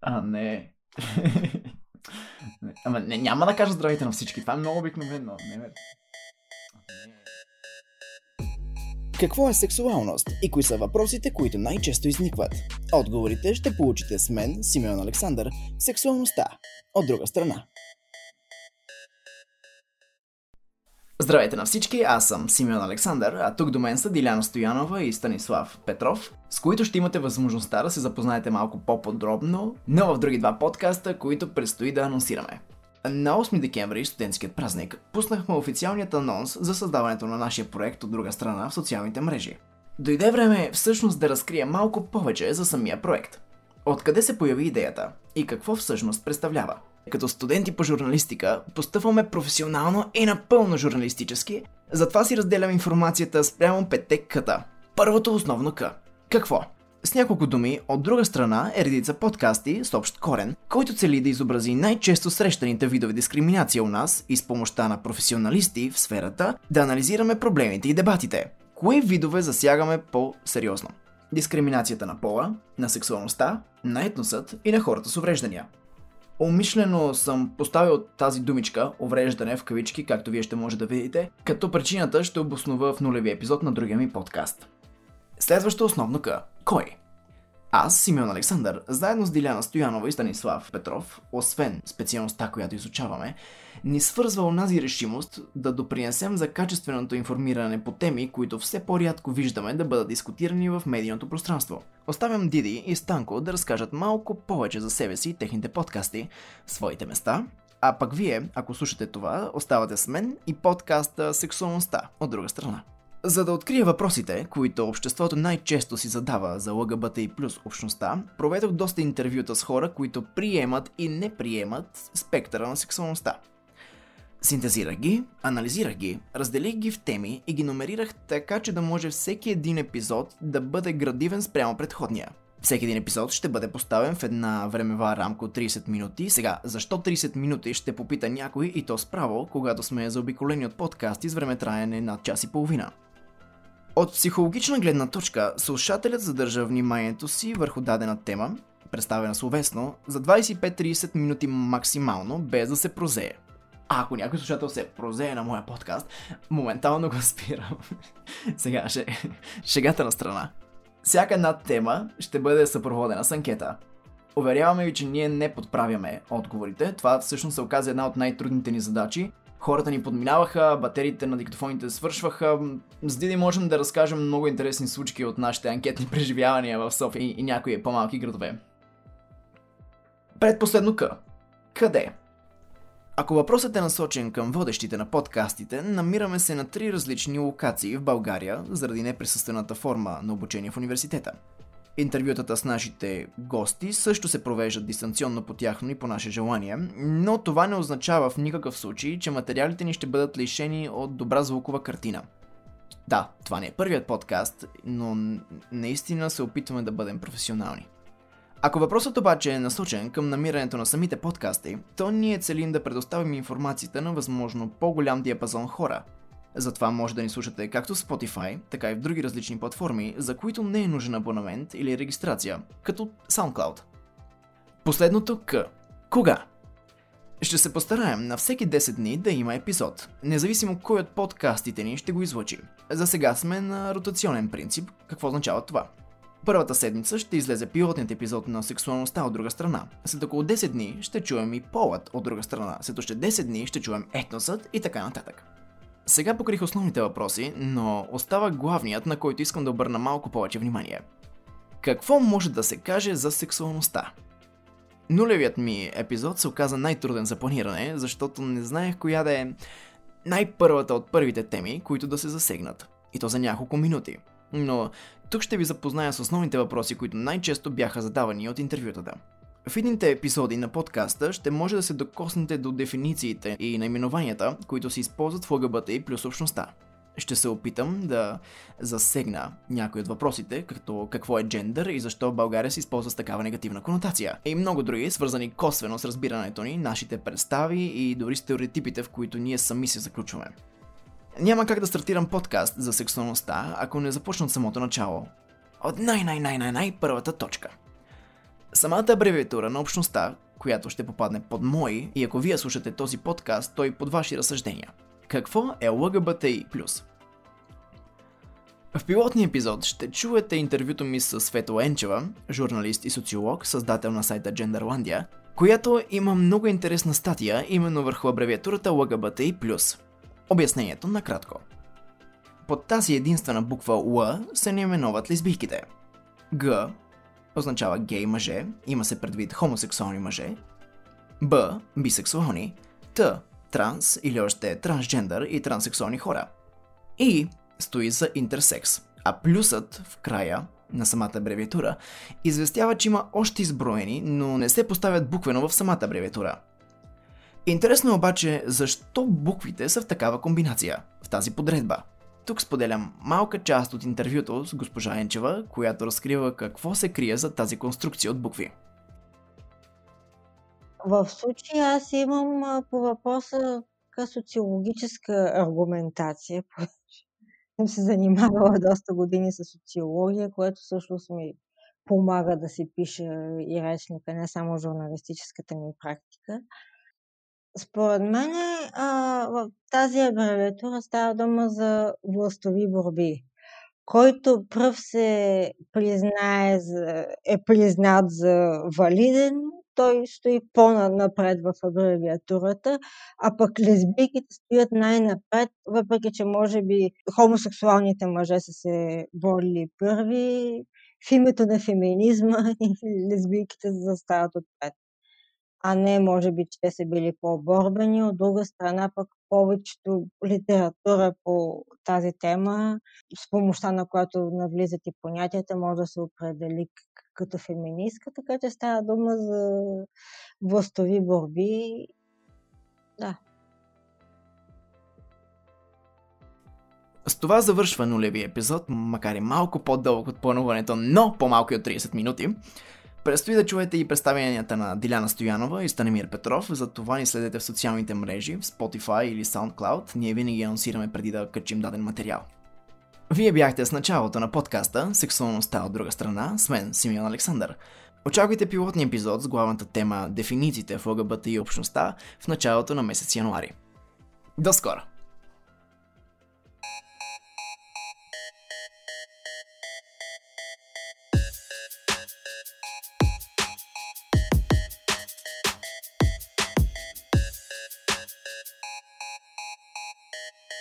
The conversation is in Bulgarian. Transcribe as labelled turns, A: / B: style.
A: А, не. Ама не, няма да кажа здравейте на всички. Това е много обикновено. Не, не.
B: Какво е сексуалност и кои са въпросите, които най-често изникват? Отговорите ще получите с мен, Симеон Александър, сексуалността. От друга страна.
A: Здравейте на всички, аз съм Симеон Александър, а тук до мен са Диляна Стоянова и Станислав Петров, с които ще имате възможността да се запознаете малко по-подробно, но в други два подкаста, които предстои да анонсираме. На 8 декември, студентският празник, пуснахме официалният анонс за създаването на нашия проект от друга страна в социалните мрежи. Дойде време всъщност да разкрия малко повече за самия проект. Откъде се появи идеята и какво всъщност представлява? Като студенти по журналистика постъпваме професионално и напълно журналистически, затова си разделям информацията спрямо петте къта. Първото основно К. Какво? С няколко думи, от друга страна е редица подкасти с общ корен, който цели да изобрази най-често срещаните видове дискриминация у нас и с помощта на професионалисти в сферата да анализираме проблемите и дебатите. Кои видове засягаме по-сериозно? Дискриминацията на пола, на сексуалността, на етносът и на хората с увреждания. Умишлено съм поставил тази думичка, увреждане в кавички, както вие ще може да видите, като причината ще обоснова в нулеви епизод на другия ми подкаст. Следващо основно К. Кой? Аз, Симеон Александър, заедно с Диляна Стоянова и Станислав Петров, освен специалността, която изучаваме, ни свързва онази решимост да допринесем за качественото информиране по теми, които все по-рядко виждаме да бъдат дискутирани в медийното пространство. Оставям Диди и Станко да разкажат малко повече за себе си и техните подкасти своите места, а пък вие, ако слушате това, оставате с мен и подкаста Сексуалността от друга страна. За да открия въпросите, които обществото най-често си задава за ЛГБТ и плюс общността, проведох доста интервюта с хора, които приемат и не приемат спектъра на сексуалността. Синтезирах ги, анализирах ги, разделих ги в теми и ги номерирах така, че да може всеки един епизод да бъде градивен спрямо предходния. Всеки един епизод ще бъде поставен в една времева рамка от 30 минути. Сега, защо 30 минути ще попита някой и то справо, когато сме заобиколени от подкасти с време траене над час и половина. От психологична гледна точка, слушателят задържа вниманието си върху дадена тема, представена словесно, за 25-30 минути максимално, без да се прозее. А ако някой слушател се прозее на моя подкаст, моментално го спирам. Сега, ще, шегата на страна. Всяка една тема ще бъде съпроводена с анкета. Уверяваме ви, че ние не подправяме отговорите. Това всъщност се оказа една от най-трудните ни задачи, хората ни подминаваха, батериите на диктофоните свършваха. С Диди можем да разкажем много интересни случки от нашите анкетни преживявания в София и, и някои по-малки градове. Предпоследно К. Къде? Ако въпросът е насочен към водещите на подкастите, намираме се на три различни локации в България заради неприсъствената форма на обучение в университета. Интервютата с нашите гости също се провеждат дистанционно по тяхно и по наше желание, но това не означава в никакъв случай, че материалите ни ще бъдат лишени от добра звукова картина. Да, това не е първият подкаст, но наистина се опитваме да бъдем професионални. Ако въпросът обаче е насочен към намирането на самите подкасти, то ние целим да предоставим информацията на възможно по-голям диапазон хора – затова може да ни слушате както в Spotify, така и в други различни платформи, за които не е нужен абонамент или регистрация, като SoundCloud. Последното К. Кога? Ще се постараем на всеки 10 дни да има епизод, независимо кой от подкастите ни ще го излъчи. За сега сме на ротационен принцип. Какво означава това? Първата седмица ще излезе пилотният епизод на сексуалността от друга страна. След около 10 дни ще чуем и полът от друга страна. След още 10 дни ще чуем етносът и така нататък. Сега покрих основните въпроси, но остава главният, на който искам да обърна малко повече внимание. Какво може да се каже за сексуалността? Нулевият ми епизод се оказа най-труден за планиране, защото не знаех коя да е най-първата от първите теми, които да се засегнат. И то за няколко минути. Но тук ще ви запозная с основните въпроси, които най-често бяха задавани от интервютата. В едните епизоди на подкаста ще може да се докоснете до дефинициите и наименованията, които се използват в ЛГБТ и плюс общността. Ще се опитам да засегна някои от въпросите, като какво е джендър и защо България се използва с такава негативна конотация. И много други, свързани косвено с разбирането ни, нашите представи и дори стереотипите, в които ние сами се заключваме. Няма как да стартирам подкаст за сексуалността, ако не започна от самото начало. От най-най-най-най-най първата точка – Самата абревиатура на общността, която ще попадне под мои, и ако вие слушате този подкаст, той под ваши разсъждения. Какво е ЛГБТИ+. В пилотния епизод ще чуете интервюто ми с Свето Енчева, журналист и социолог, създател на сайта Genderlandia, която има много интересна статия именно върху абревиатурата ЛГБТИ+. Обяснението накратко. Под тази единствена буква Л се не именуват лесбийките. Г означава гей мъже, има се предвид хомосексуални мъже. Б бисексуални. Т транс или още трансджендър и транссексуални хора. И стои за интерсекс, а плюсът в края на самата абревиатура известява, че има още изброени, но не се поставят буквено в самата абревиатура. Интересно е обаче защо буквите са в такава комбинация, в тази подредба. Тук споделям малка част от интервюто с госпожа Енчева, която разкрива какво се крие за тази конструкция от букви.
C: В случая аз имам по въпроса социологическа аргументация, съм се занимавала доста години с социология, което всъщност ми помага да си пиша и речника, не само журналистическата ми практика. Според мен в тази абревиатура става дума за властови борби. Който пръв се признае за, е признат за валиден, той стои по-напред в абревиатурата, а пък лесбийките стоят най-напред, въпреки че може би хомосексуалните мъже са се борили първи, в името на феминизма и лесбийките застават отпред. А не, може би, че те са били по-борбени. От друга страна, пък повечето литература по тази тема, с помощта на която навлизат и понятията, може да се определи като феминистка, така че става дума за властови борби. Да.
A: С това завършва нулеви епизод, макар и малко по-дълъг от плануването, но по-малко от 30 минути. Предстои да чуете и представянията на Диляна Стоянова и Станемир Петров, за това ни следете в социалните мрежи, в Spotify или SoundCloud, ние винаги анонсираме преди да качим даден материал. Вие бяхте с началото на подкаста Сексуалността от друга страна с мен, Симеон Александър. Очаквайте пилотния епизод с главната тема Дефинициите в ЛГБТ и общността в началото на месец януари. До скоро! Thank you.